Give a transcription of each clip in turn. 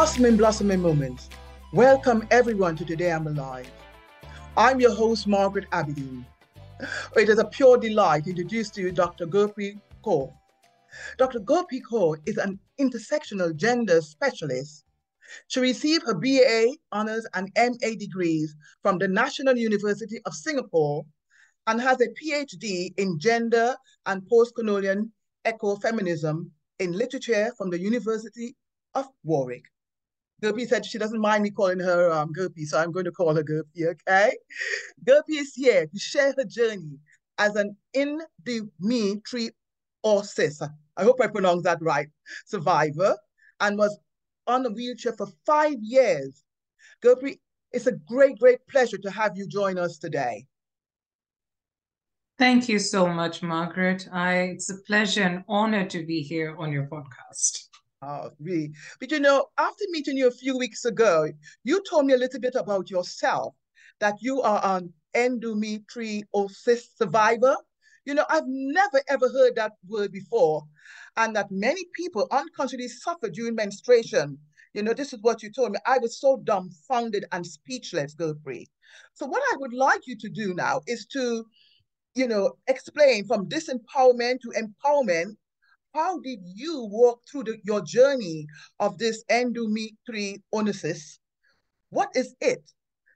Blossoming, blossoming moments. Welcome everyone to Today I'm Alive. I'm your host, Margaret Aberdeen. It is a pure delight to introduce to you Dr. Gurpreet Kaur. Dr. Gurpreet Kaur is an intersectional gender specialist. She received her BA honors and MA degrees from the National University of Singapore and has a PhD in gender and post-colonial ecofeminism in literature from the University of Warwick. Gurpi said she doesn't mind me calling her um, Gurpi, so I'm going to call her Gopi, okay? Gopi is here to share her journey as an endometriosis, I hope I pronounced that right, survivor, and was on a wheelchair for five years. Gopi, it's a great, great pleasure to have you join us today. Thank you so much, Margaret. I, it's a pleasure and honor to be here on your podcast. Oh, really? But you know, after meeting you a few weeks ago, you told me a little bit about yourself, that you are an endometriosis survivor. You know, I've never ever heard that word before, and that many people unconsciously suffer during menstruation. You know, this is what you told me. I was so dumbfounded and speechless, Gurpreet. So, what I would like you to do now is to, you know, explain from disempowerment to empowerment how did you walk through the, your journey of this endometriosis? What is it?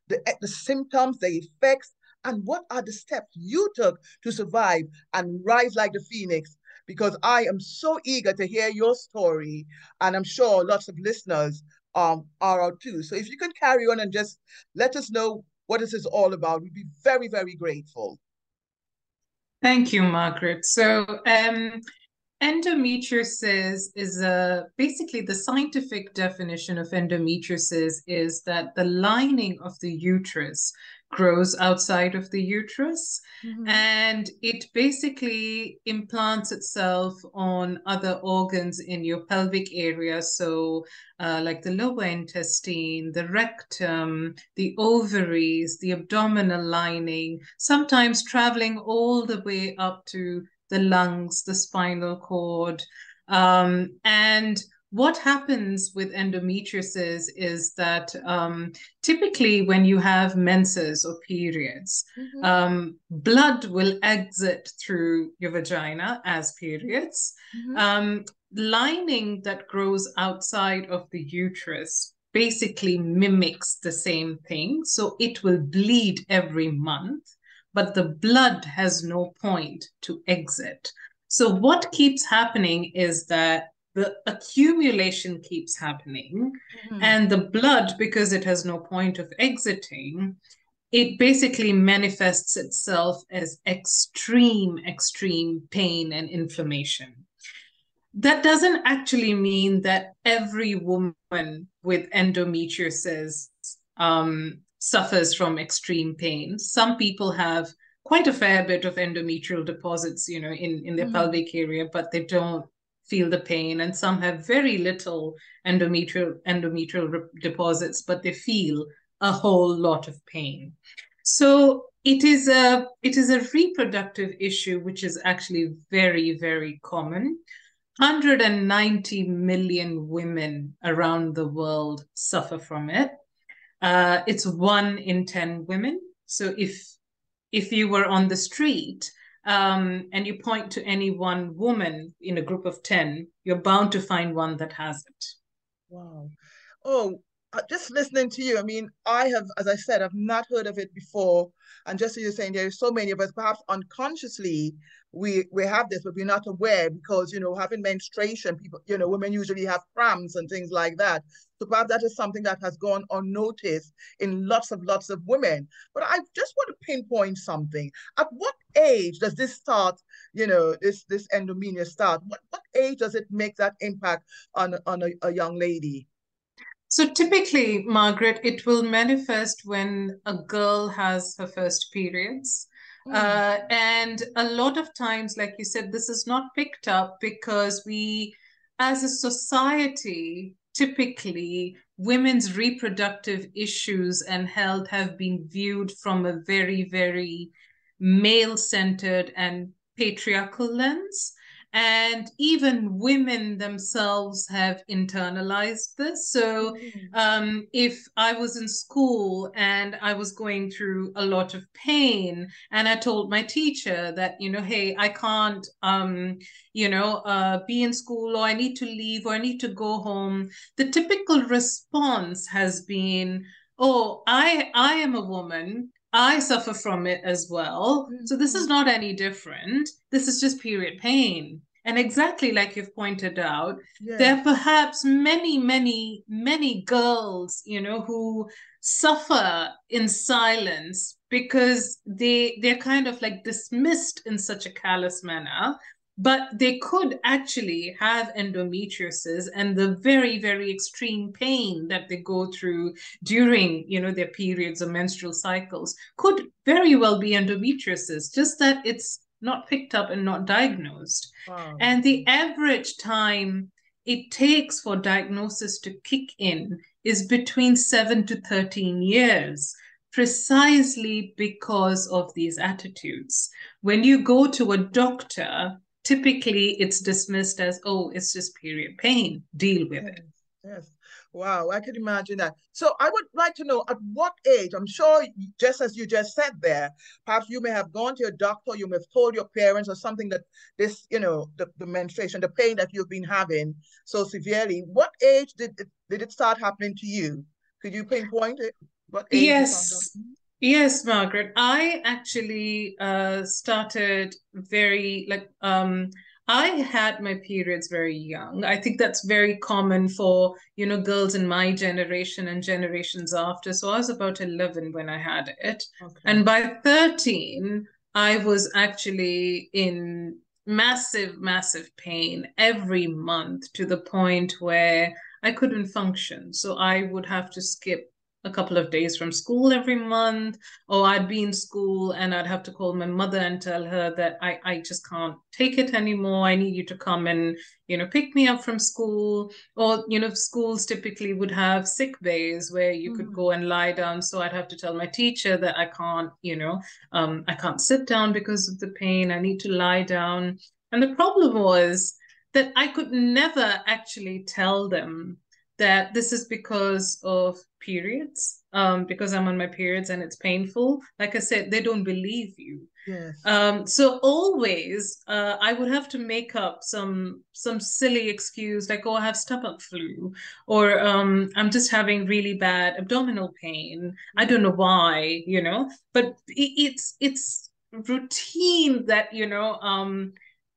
The, the symptoms, the effects, and what are the steps you took to survive and rise like the phoenix? Because I am so eager to hear your story, and I'm sure lots of listeners um, are out too. So if you can carry on and just let us know what this is all about, we'd be very, very grateful. Thank you, Margaret. So um, endometriosis is a basically the scientific definition of endometriosis is that the lining of the uterus grows outside of the uterus mm-hmm. and it basically implants itself on other organs in your pelvic area so uh, like the lower intestine the rectum the ovaries the abdominal lining sometimes traveling all the way up to the lungs, the spinal cord. Um, and what happens with endometriosis is that um, typically when you have menses or periods, mm-hmm. um, blood will exit through your vagina as periods. Mm-hmm. Um, lining that grows outside of the uterus basically mimics the same thing. So it will bleed every month but the blood has no point to exit. So, what keeps happening is that the accumulation keeps happening, mm-hmm. and the blood, because it has no point of exiting, it basically manifests itself as extreme, extreme pain and inflammation. That doesn't actually mean that every woman with endometriosis um, suffers from extreme pain. Some people have quite a fair bit of endometrial deposits, you know, in, in their mm-hmm. pelvic area, but they don't feel the pain. And some have very little endometrial endometrial re- deposits, but they feel a whole lot of pain. So it is a it is a reproductive issue which is actually very very common 190 million women around the world suffer from it uh, it's one in 10 women. So if if you were on the street um, and you point to any one woman in a group of 10, you're bound to find one that has it. Wow. Oh, Uh, just listening to you, I mean, I have, as I said, I've not heard of it before. And just as you're saying, there are so many of us, perhaps unconsciously, we we have this, but we're not aware because you know having menstruation, people, you know, women usually have cramps and things like that. So perhaps that is something that has gone unnoticed in lots of lots of women. But I just want to pinpoint something. At what age does this start? You know, this this endomenia start. What what age does it make that impact on on a, a young lady? So typically, Margaret, it will manifest when a girl has her first periods. Mm. Uh, and a lot of times, like you said, this is not picked up because we, as a society, typically women's reproductive issues and health have been viewed from a very, very male centered and patriarchal lens. And even women themselves have internalized this so mm-hmm. um, if i was in school and i was going through a lot of pain and i told my teacher that you know hey i can't um, you know uh, be in school or i need to leave or i need to go home the typical response has been oh i i am a woman I suffer from it as well. Mm-hmm. So this is mm-hmm. not any different. This is just period pain. And exactly like you've pointed out, yeah. there are perhaps many, many, many girls, you know, who suffer in silence because they they're kind of like dismissed in such a callous manner but they could actually have endometriosis and the very very extreme pain that they go through during you know their periods or menstrual cycles could very well be endometriosis just that it's not picked up and not diagnosed wow. and the average time it takes for diagnosis to kick in is between 7 to 13 years precisely because of these attitudes when you go to a doctor typically it's dismissed as, oh, it's just period pain, deal with yes, it. Yes. Wow, I can imagine that. So I would like to know at what age, I'm sure just as you just said there, perhaps you may have gone to a doctor, you may have told your parents or something that this, you know, the, the menstruation, the pain that you've been having so severely. What age did it, did it start happening to you? Could you pinpoint it? What age yes. Yes, Margaret. I actually uh, started very like um, I had my periods very young. I think that's very common for you know girls in my generation and generations after. So I was about eleven when I had it, okay. and by thirteen, I was actually in massive, massive pain every month to the point where I couldn't function. So I would have to skip a couple of days from school every month. Or i'd be in school and i'd have to call my mother and tell her that i, I just can't take it anymore. I need you to come and you know pick me up from school. Or you know schools typically would have sick bays where you mm-hmm. could go and lie down. So i'd have to tell my teacher that i can't you know um, i can't sit down because of the pain. I need to lie down. And the problem was that i could never actually tell them that this is because of periods um because i'm on my periods and it's painful. Like i said they don't believe you. Yes. Um so always uh i would have to make up some some silly excuse like oh i have stomach flu or um i'm just having really bad abdominal pain. I don't know why you know but it, it's it's routine that you know um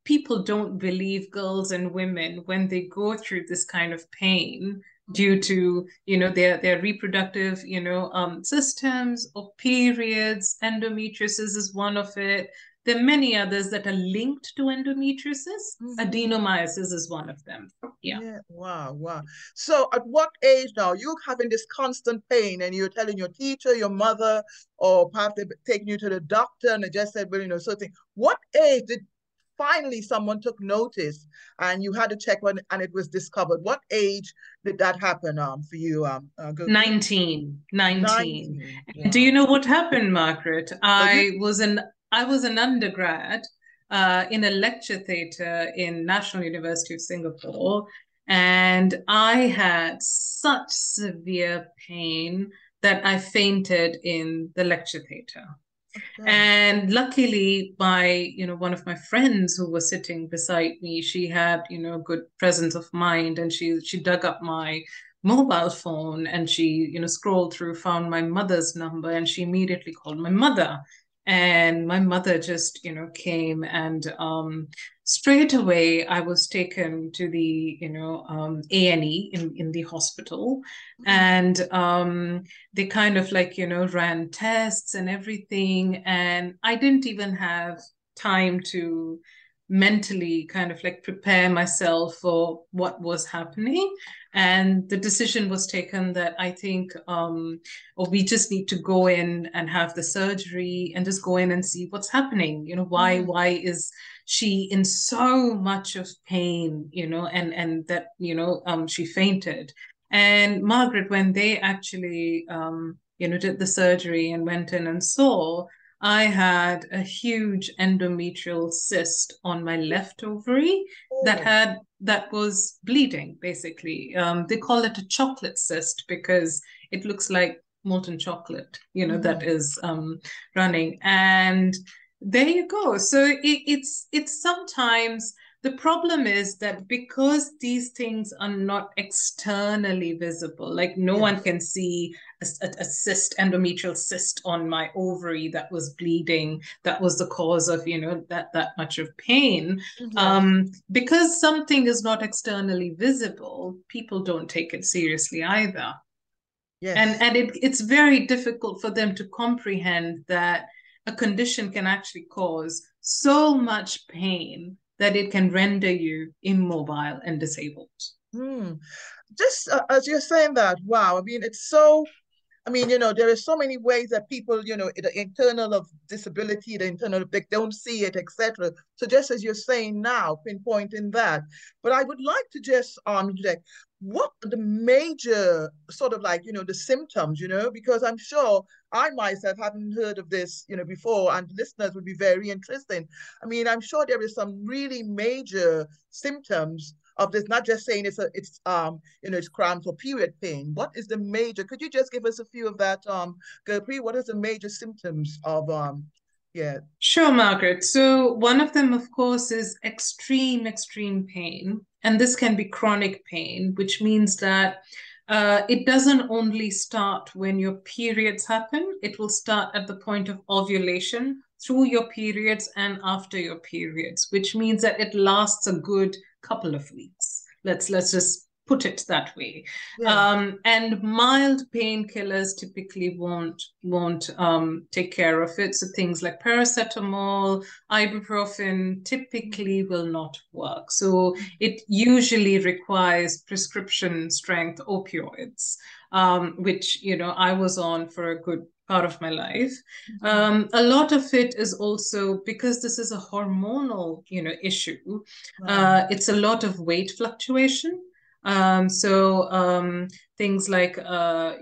people don't believe girls and women when they go through this kind of pain due to you know their their reproductive you know um, systems or periods. Endometriosis is one of it. There are many others that are linked to endometriosis. Mm-hmm. adenomyosis is one of them. Yeah. yeah wow wow. So at what age now you're having this constant pain and you're telling your teacher your mother or perhaps they're taking you to the doctor and they just said well you know something what age did finally someone took notice and you had to check when and it was discovered. What age did that happen um for you um uh, 19 19, 19. Yeah. do you know what happened margaret? I was an i was an undergrad uh, in a lecture theatre in national university of singapore and i had such severe pain that i fainted in the lecture theatre and luckily, my, you know, one of my friends who was sitting beside me, she had, you know, good presence of mind and she she dug up my mobile phone and she, you know, scrolled through, found my mother's number, and she immediately called my mother and my mother just you know came and um, straight away i was taken to the you know um, a&e in, in the hospital mm-hmm. and um, they kind of like you know ran tests and everything and i didn't even have time to mentally kind of like prepare myself for what was happening. And the decision was taken that i think um or we just need to go in and have the surgery and just go in and see what's happening. You know why mm. why is she in so much of pain you know and and that you know um she fainted. And margaret when they actually um you know did the surgery and went in and saw I had a huge endometrial cyst on my left ovary oh. that had that was bleeding basically. Um, they call it a chocolate cyst because it looks like molten chocolate, you know, mm-hmm. that is um, running. And there you go. So it, it's it's sometimes the problem is that because these things are not externally visible, like no yes. one can see a, a, cyst, endometrial cyst on my ovary that was bleeding, that was the cause of, you know, that, that much of pain. Mm-hmm. Um, because something is not externally visible, people don't take it seriously either. Yes. And, and it, it's very difficult for them to comprehend that a condition can actually cause so much pain that it can render you immobile and disabled. Hmm. Just uh, as you're saying that, wow, I mean, it's so, I mean, you know, there are so many ways that people, you know, the internal of disability, the internal, they don't see it, etc. So just as you're saying now, pinpointing that, but I would like to just, um, what are the major sort of like, you know, the symptoms, you know, because I'm sure I myself haven't heard of this, you know, before, and listeners would be very interesting I mean, I'm sure there is some really major symptoms of this, not just saying it's a, it's um, you know, it's cramps or period pain. What is the major? Could you just give us a few of that, um, Gurpreet? What is the major symptoms of um, yeah? Sure, Margaret. So one of them, of course, is extreme, extreme pain, and this can be chronic pain, which means that uh, it doesn't only start when your periods happen, it will start at the point of ovulation, through your periods, and after your periods, which means that it lasts a good couple of weeks. Let's let's just put it that way. Yeah. Um, and mild painkillers typically won't won't um, take care of it. So things like paracetamol, ibuprofen typically will not work. So it usually requires prescription strength opioids, um, which you know I was on for a good part of my life. Mm-hmm. Um, a lot of it is also because this is a hormonal, you know, issue. Uh, it's a lot of weight fluctuation. Um, so um, things like uh,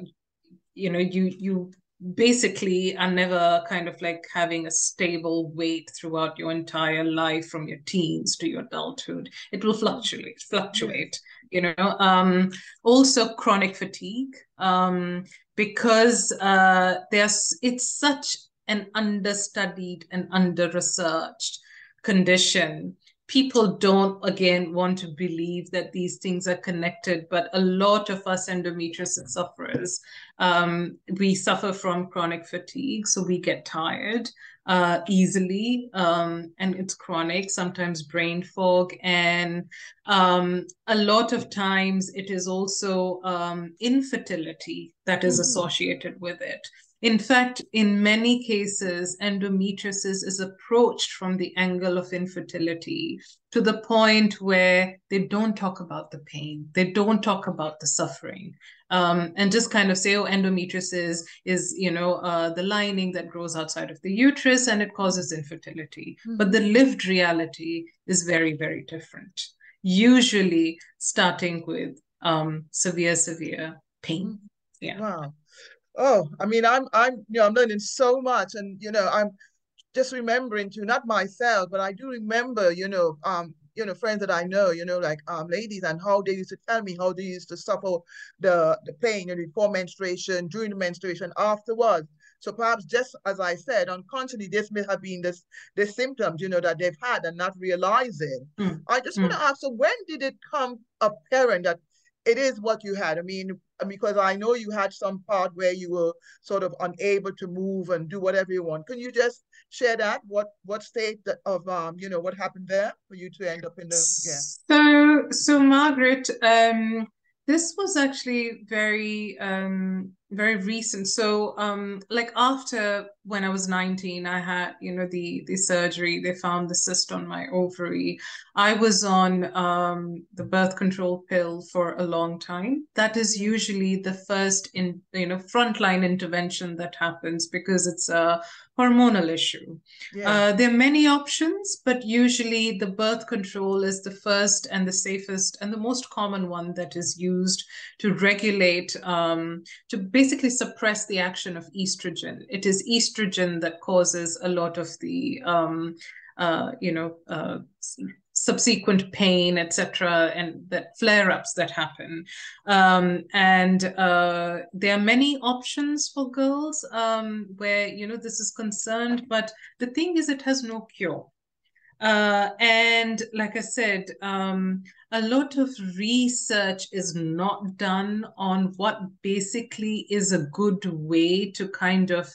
you know you you basically are never kind of like having a stable weight throughout your entire life from your teens to your adulthood. It will fluctuate fluctuate you know. Um also chronic fatigue um because uh there's it's such an understudied and under researched condition people don't again want to believe that these things are connected but a lot of us endometriosis sufferers um, we suffer from chronic fatigue so we get tired uh, easily um, and it's chronic sometimes brain fog and um, a lot of times it is also um, infertility that is mm-hmm. associated with it in fact, in many cases, endometriosis is approached from the angle of infertility to the point where they don't talk about the pain, they don't talk about the suffering, um, and just kind of say, oh, endometriosis is, you know, uh, the lining that grows outside of the uterus and it causes infertility. Mm-hmm. But the lived reality is very, very different. Usually starting with um, severe, severe pain. Mm-hmm. Yeah. Wow oh, I mean, I'm I'm you know I'm learning so much, and you know I'm just remembering to not myself, but I do remember you know um you know friends that I know you know like um ladies and how they used to tell me how they used to suffer the the pain you know, before menstruation, during the menstruation, afterwards. So perhaps just as I said, unconsciously this may have been this the symptoms you know that they've had and not realizing. Mm. I just mm. want to ask, so when did it come apparent that it is what you had? I mean, because I know you had some part where you were sort of unable to move and do whatever you want. Can you just share that? What what state of um you know what happened there for you to end up in the yeah? So so Margaret, um, this was actually very um very recent. So um like after when I was 19, I had, you know, the the surgery, they found the cyst on my ovary. I was on um the birth control pill for a long time. That is usually the first in you know frontline intervention that happens because it's a hormonal issue. Yeah. Uh, there are many options, but usually the birth control is the first and the safest and the most common one that is used to regulate, um, to basically basically suppress the action of estrogen. It is estrogen that causes a lot of the, um, uh, you know, uh, subsequent pain, etc., and that flare-ups that happen. Um, and uh, there are many options for girls um, where you know this is concerned, but the thing is, it has no cure. Uh, and like I said, um, a lot of research is not done on what basically is a good way to kind of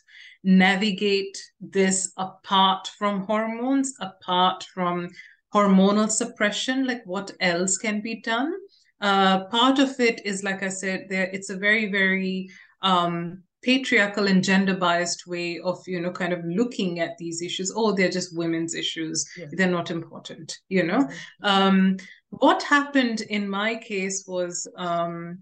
navigate this apart from hormones, apart from hormonal suppression, like what else can be done. Uh, part of it is, like I said, there it's a very, very um, patriarchal and gender biased way of you know kind of looking at these issues. Oh they're just women's issues. Yes. they're not important you know? Um, what happened in my case was um,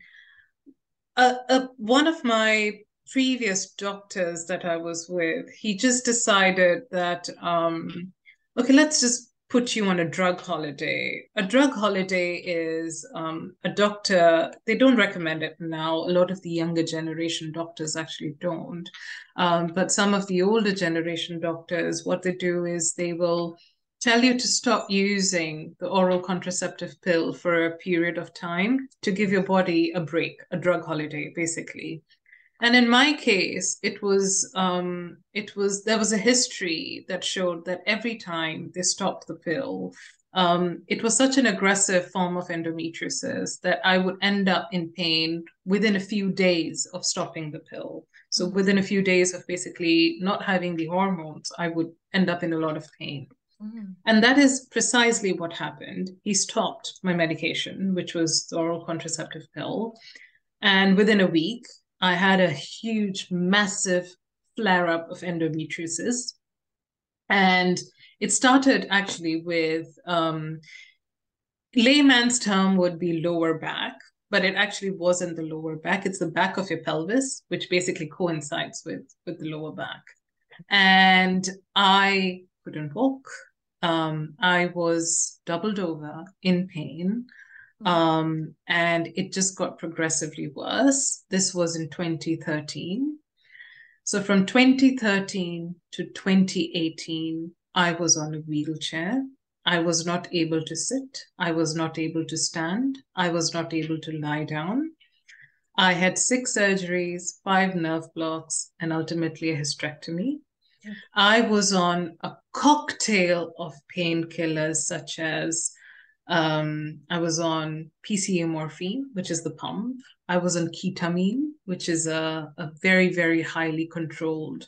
a, a, one of my previous doctors that i was with he just decided that um, okay let's just put you on a drug holiday. A drug holiday is um, a doctor, they don't recommend it now. A lot of the younger generation doctors actually don't. Um, but some of the older generation doctors, what they do is they will tell you to stop using the oral contraceptive pill for a period of time to give your body a break, a drug holiday, basically. And in my case, it was um, it was there was a history that showed that every time they stopped the pill, um, it was such an aggressive form of endometriosis that I would end up in pain within a few days of stopping the pill. So mm-hmm. within a few days of basically not having the hormones, I would end up in a lot of pain. Mm-hmm. And that is precisely what happened. He stopped my medication, which was the oral contraceptive pill. And within a week, I had a huge, massive flare up of endometriosis. And it started actually with um, layman's term would be lower back, but it actually wasn't the lower back. It's the back of your pelvis, which basically coincides with, with the lower back. And I couldn't walk. Um, I was doubled over in pain. Mm-hmm. Um, and it just got progressively worse. This was in 2013. So from 2013 to 2018, I was on a wheelchair. I was not able to sit. I was not able to stand. I was not able to lie down. I had six surgeries, five nerve blocks, and ultimately a hysterectomy. I was on a cocktail of painkillers such as um, I was on PCA morphine, which is the pump. I was on ketamine, which is a, a very, very highly controlled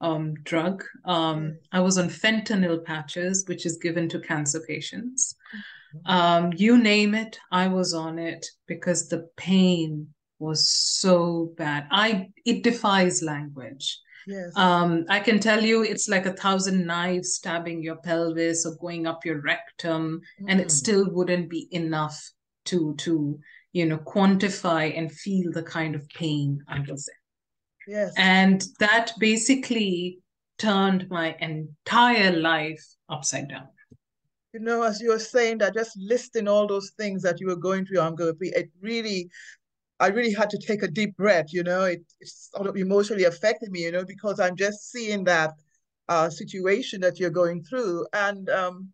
um, drug. Um, I was on fentanyl patches, which is given to cancer patients. Mm-hmm. Um, you name it, I was on it because the pain was so bad. I it defies language. Yes. Um, I can tell you it's like a thousand knives stabbing your pelvis or going up your rectum, mm. and it mm. still wouldn't be enough to to you know quantify and feel the kind of pain I was in. Yes. And that basically turned my entire life upside down. You know, as you were saying that, just listing all those things that you were going through, I'm going to be, it really I really had to take a deep breath, you know, it, it sort of emotionally affected me, you know, because I'm just seeing that uh, situation that you're going through. And um,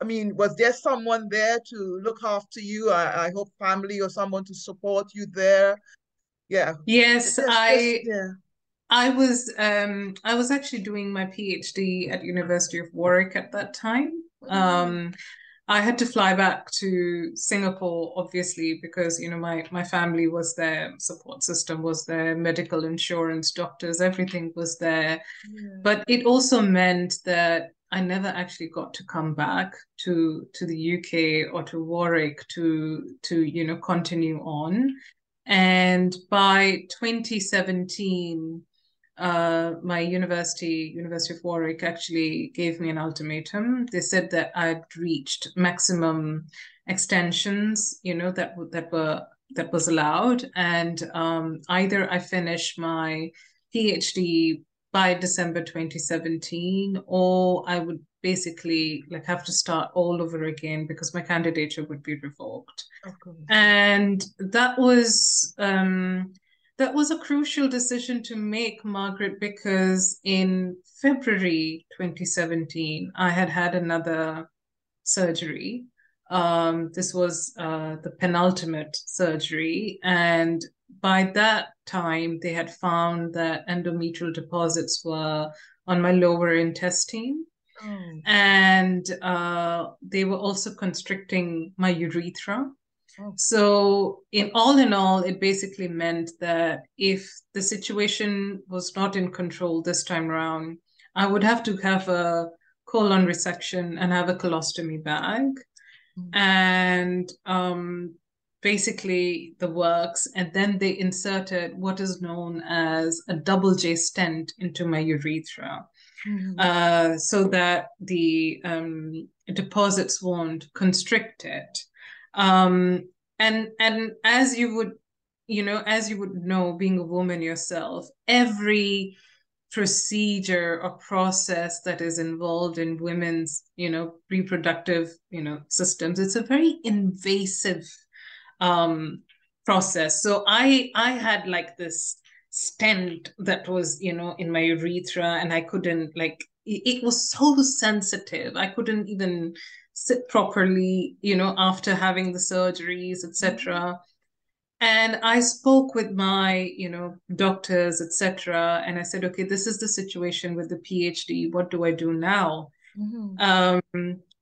I mean, was there someone there to look after you? I, I hope family or someone to support you there. Yeah. Yes, just, I. Just, yeah. I was um I was actually doing my PhD at University of Warwick at that time. Mm-hmm. Um I had to fly back to Singapore, obviously, because you know my my family was there, support system was there, medical insurance, doctors, everything was there. Yeah. But it also meant that I never actually got to come back to to the UK or to Warwick to to you know continue on. And by 2017, uh, my university, University of Warwick, actually gave me an ultimatum. They said that I'd reached maximum extensions, you know, that that were that was allowed, and um, either I finish my PhD by December 2017, or I would basically like have to start all over again because my candidature would be revoked. Okay. And that was um, that was a crucial decision to make, Margaret, because in February 2017, I had had another surgery. Um, this was uh, the penultimate surgery. And by that time, they had found that endometrial deposits were on my lower intestine. Oh. And uh, they were also constricting my urethra. Oh. So, in all in all, it basically meant that if the situation was not in control this time around, I would have to have a colon resection and have a colostomy bag. Mm-hmm. And um, basically the works. And then they inserted what is known as a double J stent into my urethra. Mm-hmm. Uh, so that the um, deposits won't constrict it. Um, and and as you would, you know, as you would know, being a woman yourself, every procedure or process that is involved in women's you know reproductive you know systems it's a very invasive um process. So i i had like this stent that was you know in my urethra and i couldn't like it, it was so sensitive. I couldn't even sit properly you know after having the surgeries etc and i spoke with my you know doctors etc and i said okay this is the situation with the phd what do i do now mm-hmm. um,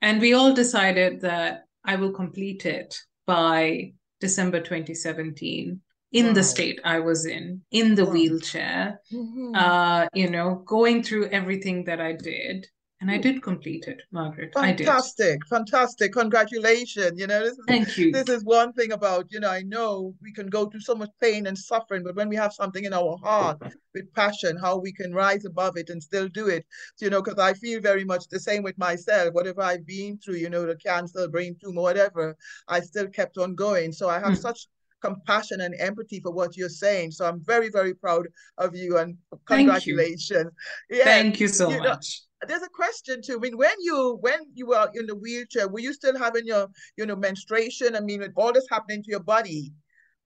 and we all decided that i will complete it by december 2017 in wow. the state i was in in the wow. wheelchair mm-hmm. uh, you know going through everything that i did and I hmm. did complete it, Margaret. Fantastic, fantastic. Congratulations. You know, this is Thank you. this is one thing about, you know, I know we can go through so much pain and suffering, but when we have something in our heart with passion, how we can rise above it and still do it. So, you know, because I feel very much the same with myself. Whatever I've been through, you know, the cancer, brain tumor, whatever, I still kept on going. So I have mm. such compassion and empathy for what you're saying. So I'm very, very proud of you and congratulations. Thank you, yeah, Thank you so you much. There's a question too. I mean, when you when you were in the wheelchair, were you still having your you know menstruation? I mean, with all this happening to your body,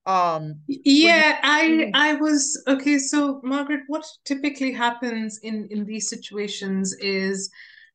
um yeah you... i i was okay so margaret what typically happens in in these situations is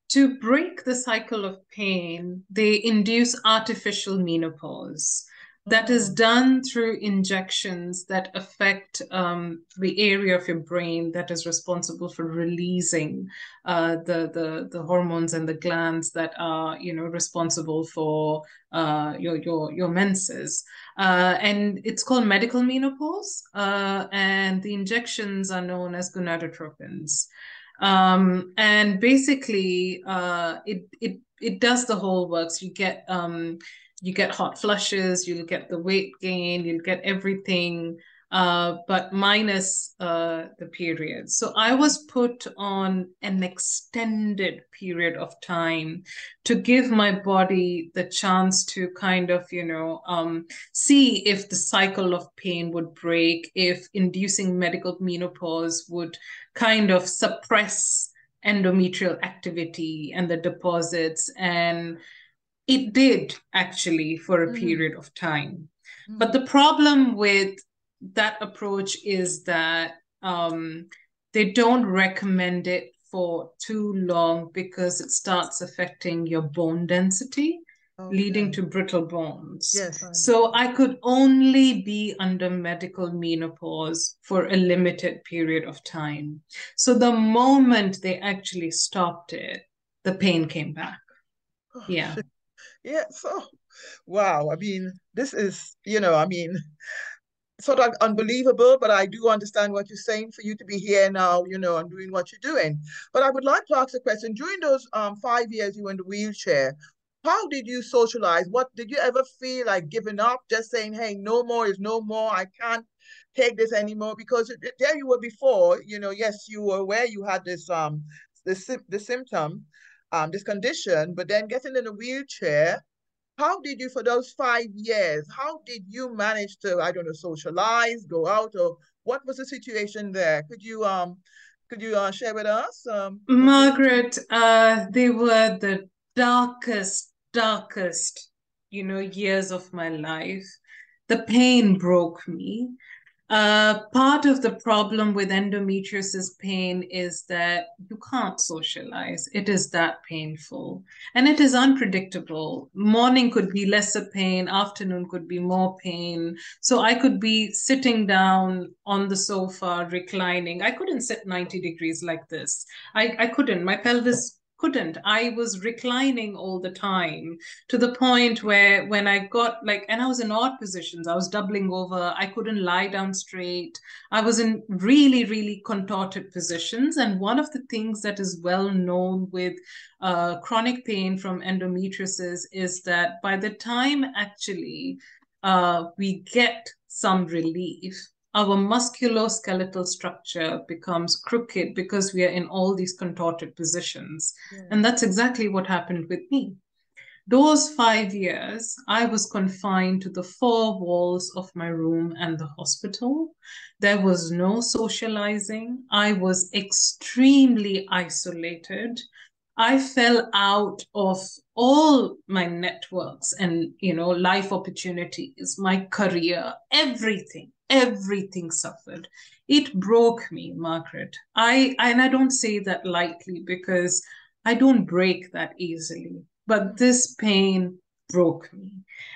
to break the cycle of pain they induce artificial menopause that is done through injections that affect um, the area of your brain that is responsible for releasing uh, the, the the hormones and the glands that are you know responsible for uh, your your your menses. Uh, and it's called medical menopause uh, and the injections are known as gonadotropins. Um, and basically uh, it it it does the whole works. You get um, you get hot flushes, you'll get the weight gain, you'll get everything, uh, but minus uh, the period. So I was put on an extended period of time to give my body the chance to kind of, you know, um, see if the cycle of pain would break, if inducing medical menopause would kind of suppress endometrial activity and the deposits and it did actually for a mm. period of time. Mm. But the problem with that approach is that um, they don't recommend it for too long because it starts affecting your bone density. Okay. leading to brittle bones. Yes. So I could only be under medical menopause for a limited period of time. So the moment they actually stopped it, the pain came back. Oh, yeah. Yeah, so wow. I mean, this is, you know, I mean, sort of unbelievable, but I do understand what you're saying for you to be here now, you know, and doing what you're doing. But I would like to ask a question. During those um five years you were in the wheelchair, how did you socialize? What did you ever feel like giving up, just saying, hey, no more is no more. I can't take this anymore because there you were before, you know, yes, you were aware you had this um the, the symptom, um, this condition, but then getting in a wheelchair, how did you, for those five years, how did you manage to, I don't know, socialize, go out, or what was the situation there? Could you um, could you uh, share with us? Um, Margaret, uh, they were the darkest, darkest, you know, years of my life. The pain broke me. Uh, part of the problem with endometriosis pain is that you can't socialize. It is that painful and it is unpredictable. Morning could be lesser pain, afternoon could be more pain. So I could be sitting down on the sofa, reclining. I couldn't sit 90 degrees like this. I, I couldn't. My pelvis couldn't. I was reclining all the time to the point where when I got like, and I was in odd positions, I was doubling over, I couldn't lie down straight. I was in really, really contorted positions. And one of the things that is well known with uh, chronic pain from endometriosis is that by the time actually uh, we get some relief, our musculoskeletal structure becomes crooked because we are in all these contorted positions. Yeah. And that's exactly what happened with me. Those five years, I was confined to the four walls of my room and the hospital. There was no socializing. I was extremely isolated. I fell out of all my networks and you know life opportunities, my career, everything everything suffered. It broke me, Margaret. I and I don't say that lightly because I don't break that easily. But this pain broke me.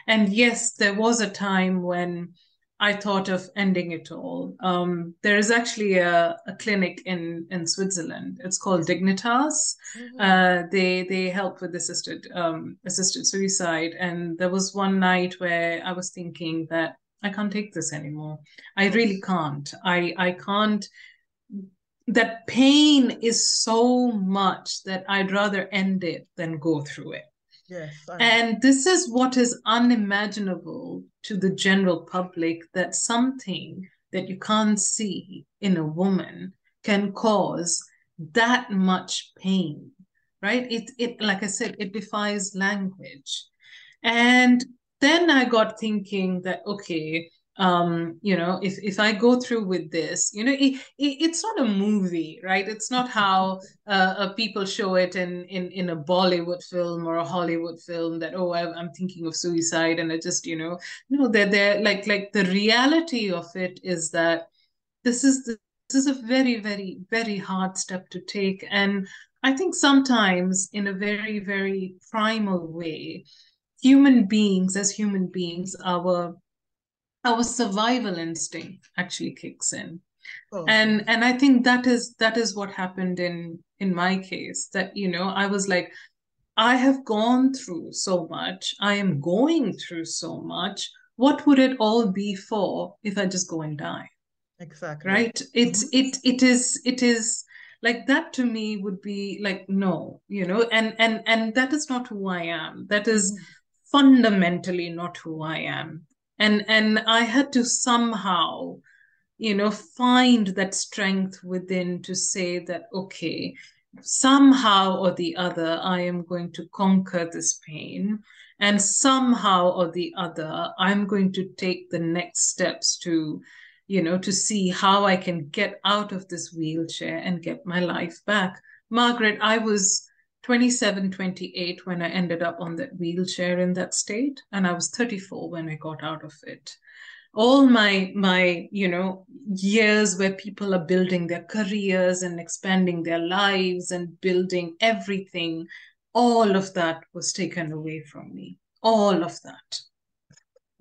And yes, there was a time when I thought of ending it all. Um, there is actually a, a, clinic in, in Switzerland. It's called Dignitas. Mm-hmm. Uh, they they help with assisted um, assisted suicide. And there was one night where I was thinking that I can't take this anymore. I really can't. I I can't that pain is so much that I'd rather end it than go through it. And this is what is unimaginable to the general public that something that you can't see in a woman can cause that much pain, right? It, it like I said, it defies language. And then I got thinking that, okay, um you know if if i go through with this you know it, it, it's not a movie right? It's not how uh, uh, people show it in in in a bollywood film or a hollywood film that oh I, i'm thinking of suicide and i just you know no they're they're like like the reality of it is that this is the, this is a very very very hard step to take. And i think sometimes in a very very primal way human beings as human beings our our survival instinct actually kicks in. Oh. and and i think that is that is what happened in in my case that you know i was like i have gone through so much. I am going through so much. What would it all be for if i just go and die? Exactly. Right? It's mm-hmm. it it is it is like that to me would be like no you know? And and and that is not who i am. That is mm-hmm. fundamentally not who I am. And and I had to somehow, you know, find that strength within to say that, okay, somehow or the other, I am going to conquer this pain. And somehow or the other, I'm going to take the next steps to, you know, to see how I can get out of this wheelchair and get my life back. Margaret, I was 27, 28 when I ended up on that wheelchair in that state. And I was 34 when I got out of it. All my, my, you know, years where people are building their careers and expanding their lives and building everything, all of that was taken away from me. All of that.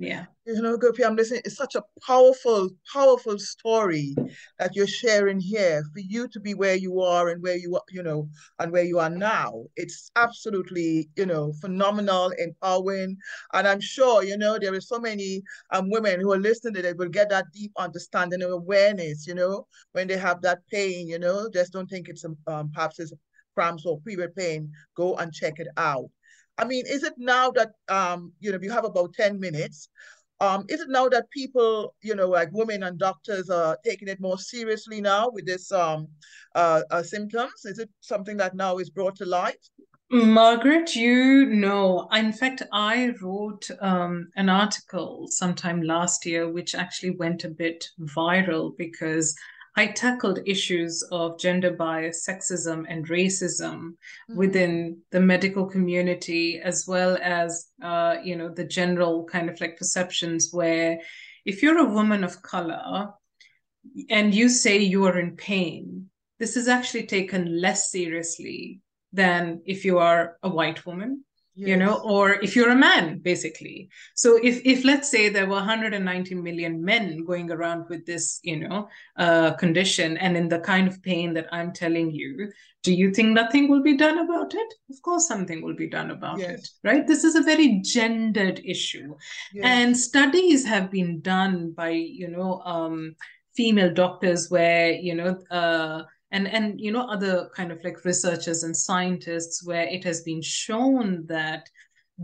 Yeah. You know, Gopi, I'm listening. It's such a powerful, powerful story that you're sharing here. For you to be where you are and where you are, you know, and where you are now, it's absolutely, you know, phenomenal, empowering. And I'm sure, you know, there are so many um women who are listening to it will get that deep understanding and awareness, you know, when they have that pain, you know, just don't think it's um perhaps it's cramps or period pain. Go and check it out. I mean, is it now that um, you know, you have about 10 minutes, um, is it now that people, you know, like women and doctors are taking it more seriously now with this um, uh, uh, symptoms? Is it something that now is brought to light? Margaret, you know, in fact, I wrote um, an article sometime last year, which actually went a bit viral because I tackled issues of gender bias, sexism, and racism mm-hmm. within the medical community, as well as, uh, you know, the general kind of like perceptions where if you're a woman of color and you say you are in pain, this is actually taken less seriously than if you are a white woman yes. you know or if you're a man basically so if if let's say there were 190 million men going around with this you know uh, condition and in the kind of pain that i'm telling you do you think nothing will be done about it of course something will be done about yes. it right this is a very gendered issue yes. and studies have been done by you know um, female doctors where you know uh, and and you know other kind of like researchers and scientists where it has been shown that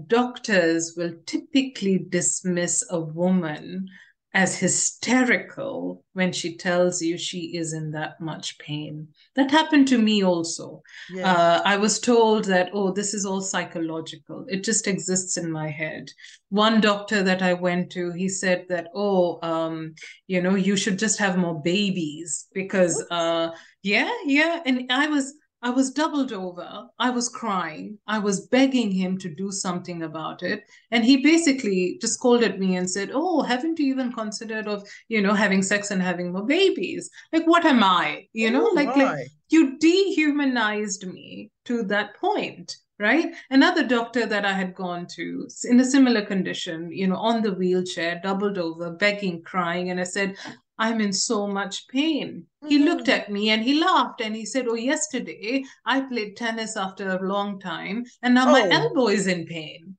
doctors will typically dismiss a woman as hysterical when she tells you she is in that much pain. That happened to me also. Yes. Uh, I was told that, oh, this is all psychological. It just exists in my head. One doctor that I went to, he said that, oh, um, you know, you should just have more babies because, uh, yeah, yeah. And I was, I was doubled over. I was crying. I was begging him to do something about it. And he basically just scolded me and said, Oh, haven't you even considered of, you know, having sex and having more babies? Like, what am I? You know, oh, like, like you dehumanized me to that point right another doctor that i had gone to in a similar condition you know on the wheelchair doubled over begging crying and i said I'm in so much pain. Mm-hmm. He looked at me and he laughed and he said, Oh, yesterday I played tennis after a long time and now oh. my elbow is in pain.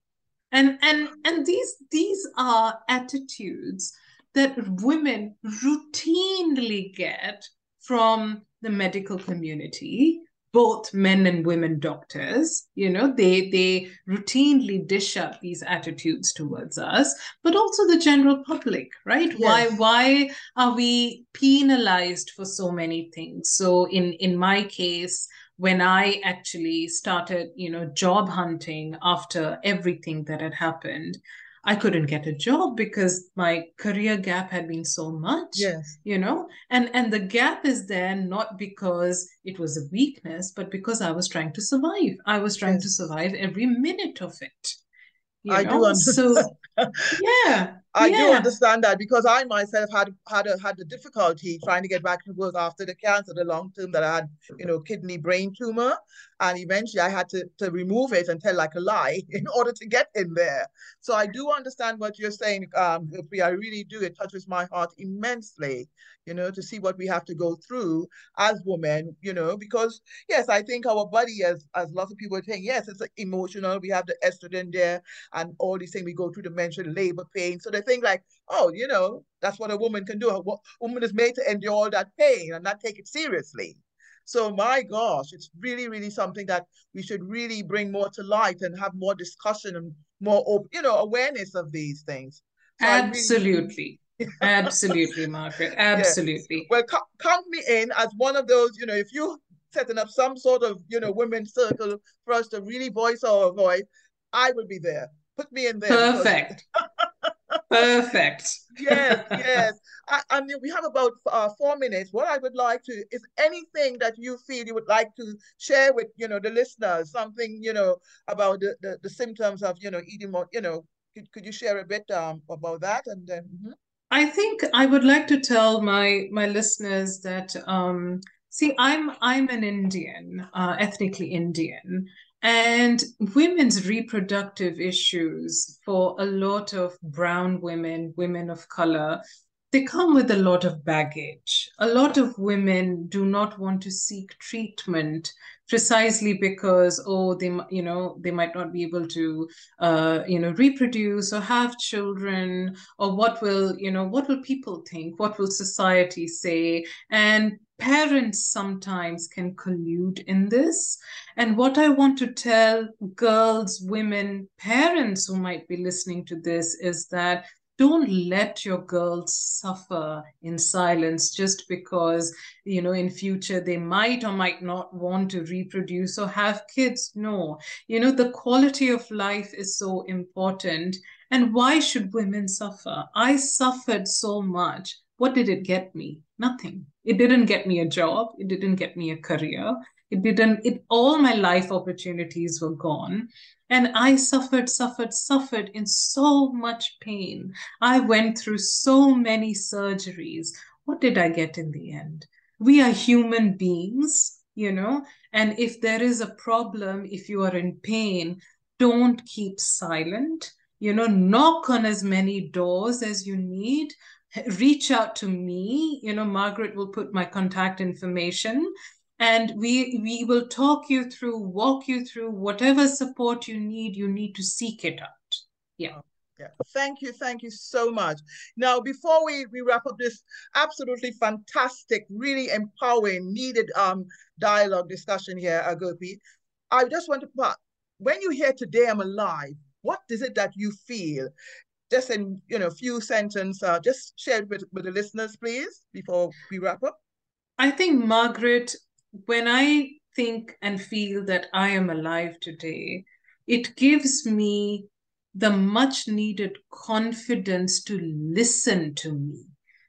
And and and these these are attitudes that women routinely get from the medical community both men and women doctors you know they they routinely dish up these attitudes towards us but also the general public right yes. why why are we penalized for so many things so in in my case when i actually started you know job hunting after everything that had happened I couldn't get a job because my career gap had been so much. Yes. You know, and and the gap is there not because it was a weakness, but because I was trying to survive. I was trying yes. to survive every minute of it. I know? do understand. So yeah. I yeah. do understand that because I myself had had a, had the difficulty trying to get back to work after the cancer, the long term that I had, you know, kidney brain tumor, and eventually I had to to remove it and tell like a lie in order to get in there. So I do understand what you're saying, um, I really do. It touches my heart immensely, you know, to see what we have to go through as women, you know, because yes, I think our body, as as lots of people are saying, yes, it's emotional. We have the estrogen there and all these things. We go through the menstrual labor pain. So they think like, oh, you know, that's what a woman can do. A woman is made to endure all that pain and not take it seriously. So my gosh, it's really, really something that we should really bring more to light and have more discussion and more, you know, awareness of these things. So Absolutely. Really... Absolutely, Margaret. Absolutely. Well, count me in as one of those, you know, if you setting up some sort of, you know, women's circle for us to really voice our voice, I would be there. Put me in there. Perfect. Perfect. yes, yes. I, I, mean, we have about uh, four minutes. What I would like to is anything that you feel you would like to share with you know the listeners, something you know about the, the, the symptoms of you know eating more. You know, could, could you share a bit um, about that? And then mm-hmm. I think I would like to tell my my listeners that um, see, I'm I'm an Indian, uh, ethnically Indian, and women's reproductive issues for a lot of brown women, women of color, they come with a lot of baggage. A lot of women do not want to seek treatment precisely because oh they you know they might not be able to uh, you know reproduce or have children or what will you know what will people think what will society say and parents sometimes can collude in this. And what I want to tell girls, women, parents who might be listening to this is that don't let your girls suffer in silence just because you know in future they might or might not want to reproduce or have kids. No. You know the quality of life is so important. And why should women suffer? I suffered so much. What did it get me? Nothing. It didn't get me a job. It didn't get me a career it didn't it all my life opportunities were gone and i suffered suffered suffered in so much pain i went through so many surgeries what did I get in the end? We are human beings, you know, and if there is a problem, if you are in pain, don't keep silent. You know, knock on as many doors as you need. Reach out to me. You know, Margaret will put my contact information and we we will talk you through walk you through whatever support you need you need to seek it out. Yeah. Yeah. Thank you thank you so much. Now before we we wrap up this absolutely fantastic really empowering needed um dialogue discussion here agopi i just want to put when you hear today i'm alive what is it that you feel? Just in you know a few sentences uh, just share it with, with the listeners please before we wrap up. I think margaret when I think and feel that I am alive today, it gives me the much needed confidence to listen to me,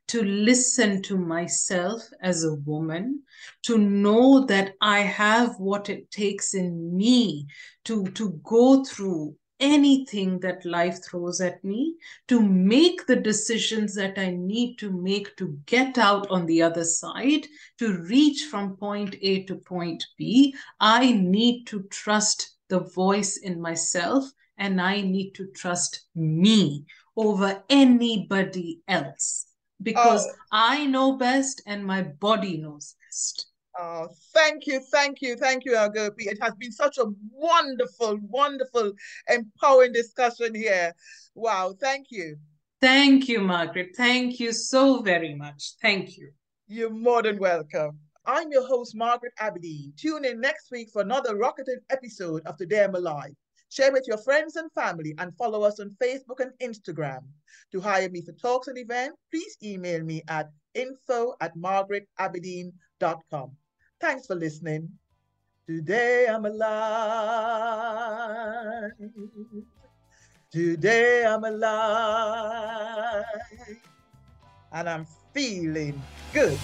to listen to myself as a woman, to know that I have what it takes in me to, to go through anything that life throws at me, to make the decisions that I need to make to get out on the other side, to reach from point A to point B, I need to trust the voice in myself and I need to trust me over anybody else because oh. I know best and my body knows best. Oh, thank you, thank you, thank you, Agopi. It has been such a wonderful, wonderful, empowering discussion here. Wow, thank you. Thank you, Margaret. Thank you so very much. Thank you. You're more than welcome. I'm your host, Margaret Aberdeen. Tune in next week for another rocketing episode of Today I'm Alive. Share with your friends and family and follow us on Facebook and Instagram. To hire me for talks and events, please email me at info at margaretaberdeen.com. Thanks for listening. Today I'm alive. Today I'm alive. And I'm feeling good.